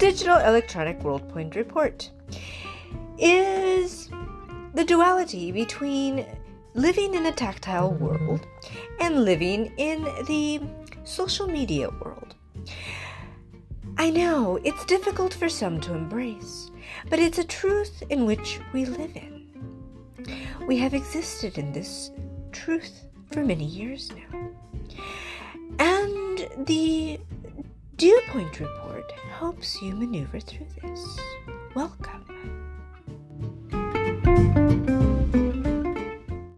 Digital Electronic World Point Report is the duality between living in a tactile mm-hmm. world and living in the social media world. I know it's difficult for some to embrace, but it's a truth in which we live in. We have existed in this truth for many years now. And the Dew Point Report helps you maneuver through this. Welcome.